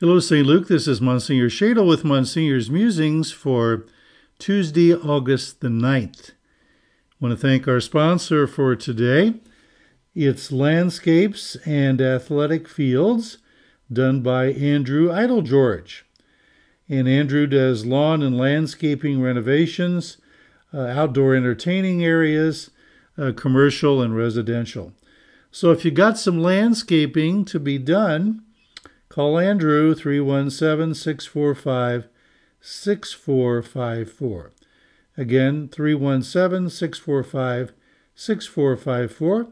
Hello, St. Luke. This is Monsignor Schaedel with Monsignor's Musings for Tuesday, August the 9th. I want to thank our sponsor for today. It's Landscapes and Athletic Fields, done by Andrew Idlegeorge. And Andrew does lawn and landscaping renovations, uh, outdoor entertaining areas, uh, commercial and residential. So if you got some landscaping to be done, Call Andrew 317 645 6454. Again, 317 645 6454.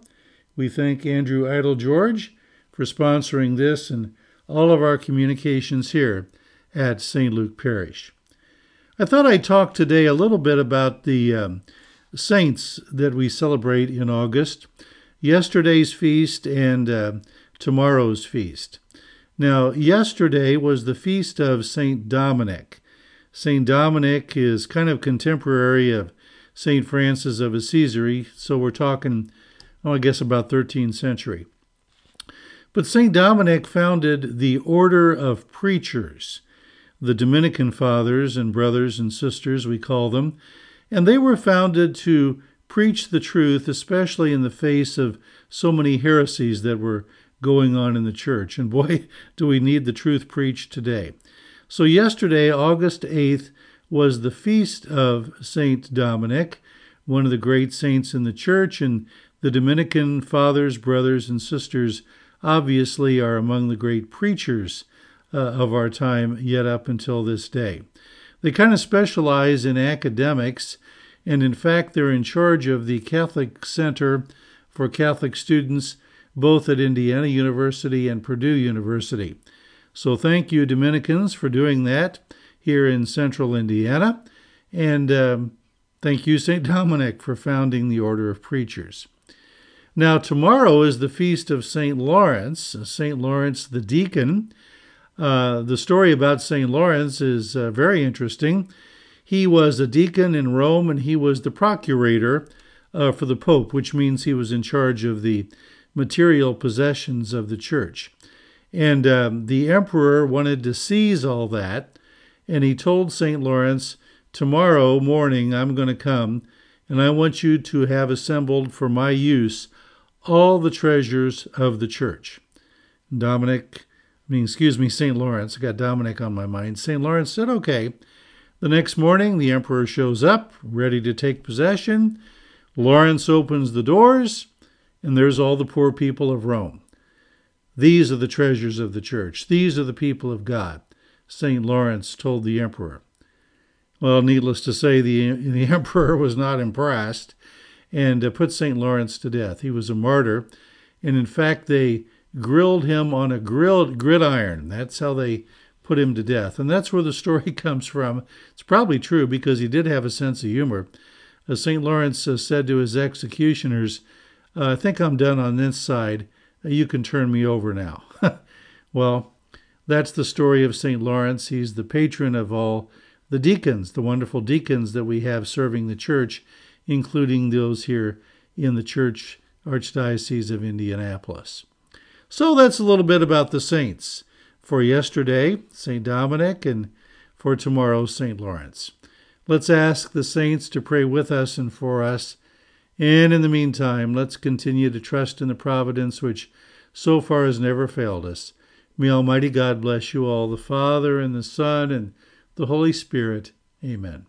We thank Andrew Idle George for sponsoring this and all of our communications here at St. Luke Parish. I thought I'd talk today a little bit about the um, saints that we celebrate in August, yesterday's feast and uh, tomorrow's feast. Now, yesterday was the feast of St. Dominic. St. Dominic is kind of contemporary of St. Francis of Assisi, so we're talking, oh, I guess about 13th century. But St. Dominic founded the Order of Preachers, the Dominican fathers and brothers and sisters, we call them, and they were founded to preach the truth, especially in the face of so many heresies that were going on in the church. And boy, do we need the truth preached today. So, yesterday, August 8th, was the feast of Saint Dominic, one of the great saints in the church, and the Dominican fathers, brothers, and sisters obviously are among the great preachers uh, of our time yet up until this day. They kind of specialize in academics, and in fact, they're in charge of the Catholic Center for Catholic Students both at Indiana University and Purdue University. So thank you, Dominicans, for doing that here in central Indiana. And um, thank you, St. Dominic, for founding the Order of Preachers. Now, tomorrow is the feast of St. Lawrence, St. Lawrence the deacon. Uh, the story about St. Lawrence is uh, very interesting. He was a deacon in Rome and he was the procurator uh, for the Pope, which means he was in charge of the material possessions of the church. And um, the emperor wanted to seize all that, and he told St. Lawrence, Tomorrow morning I'm going to come, and I want you to have assembled for my use all the treasures of the church. Dominic, I mean, excuse me, St. Lawrence, I got Dominic on my mind. St. Lawrence said, Okay. The next morning, the emperor shows up, ready to take possession. Lawrence opens the doors and there's all the poor people of Rome. These are the treasures of the church. These are the people of God, St. Lawrence told the emperor. Well, needless to say, the, the emperor was not impressed and uh, put St. Lawrence to death. He was a martyr, and in fact, they grilled him on a grilled gridiron. That's how they put him to death. And that's where the story comes from. It's probably true because he did have a sense of humor. Uh, St. Lawrence uh, said to his executioners, uh, I think I'm done on this side. Uh, you can turn me over now. well, that's the story of St. Lawrence. He's the patron of all the deacons, the wonderful deacons that we have serving the church, including those here in the church archdiocese of Indianapolis. So that's a little bit about the saints. For yesterday, St. Dominic, and for tomorrow, St. Lawrence. Let's ask the saints to pray with us and for us and in the meantime, let's continue to trust in the providence which so far has never failed us. May Almighty God bless you all, the Father, and the Son, and the Holy Spirit. Amen.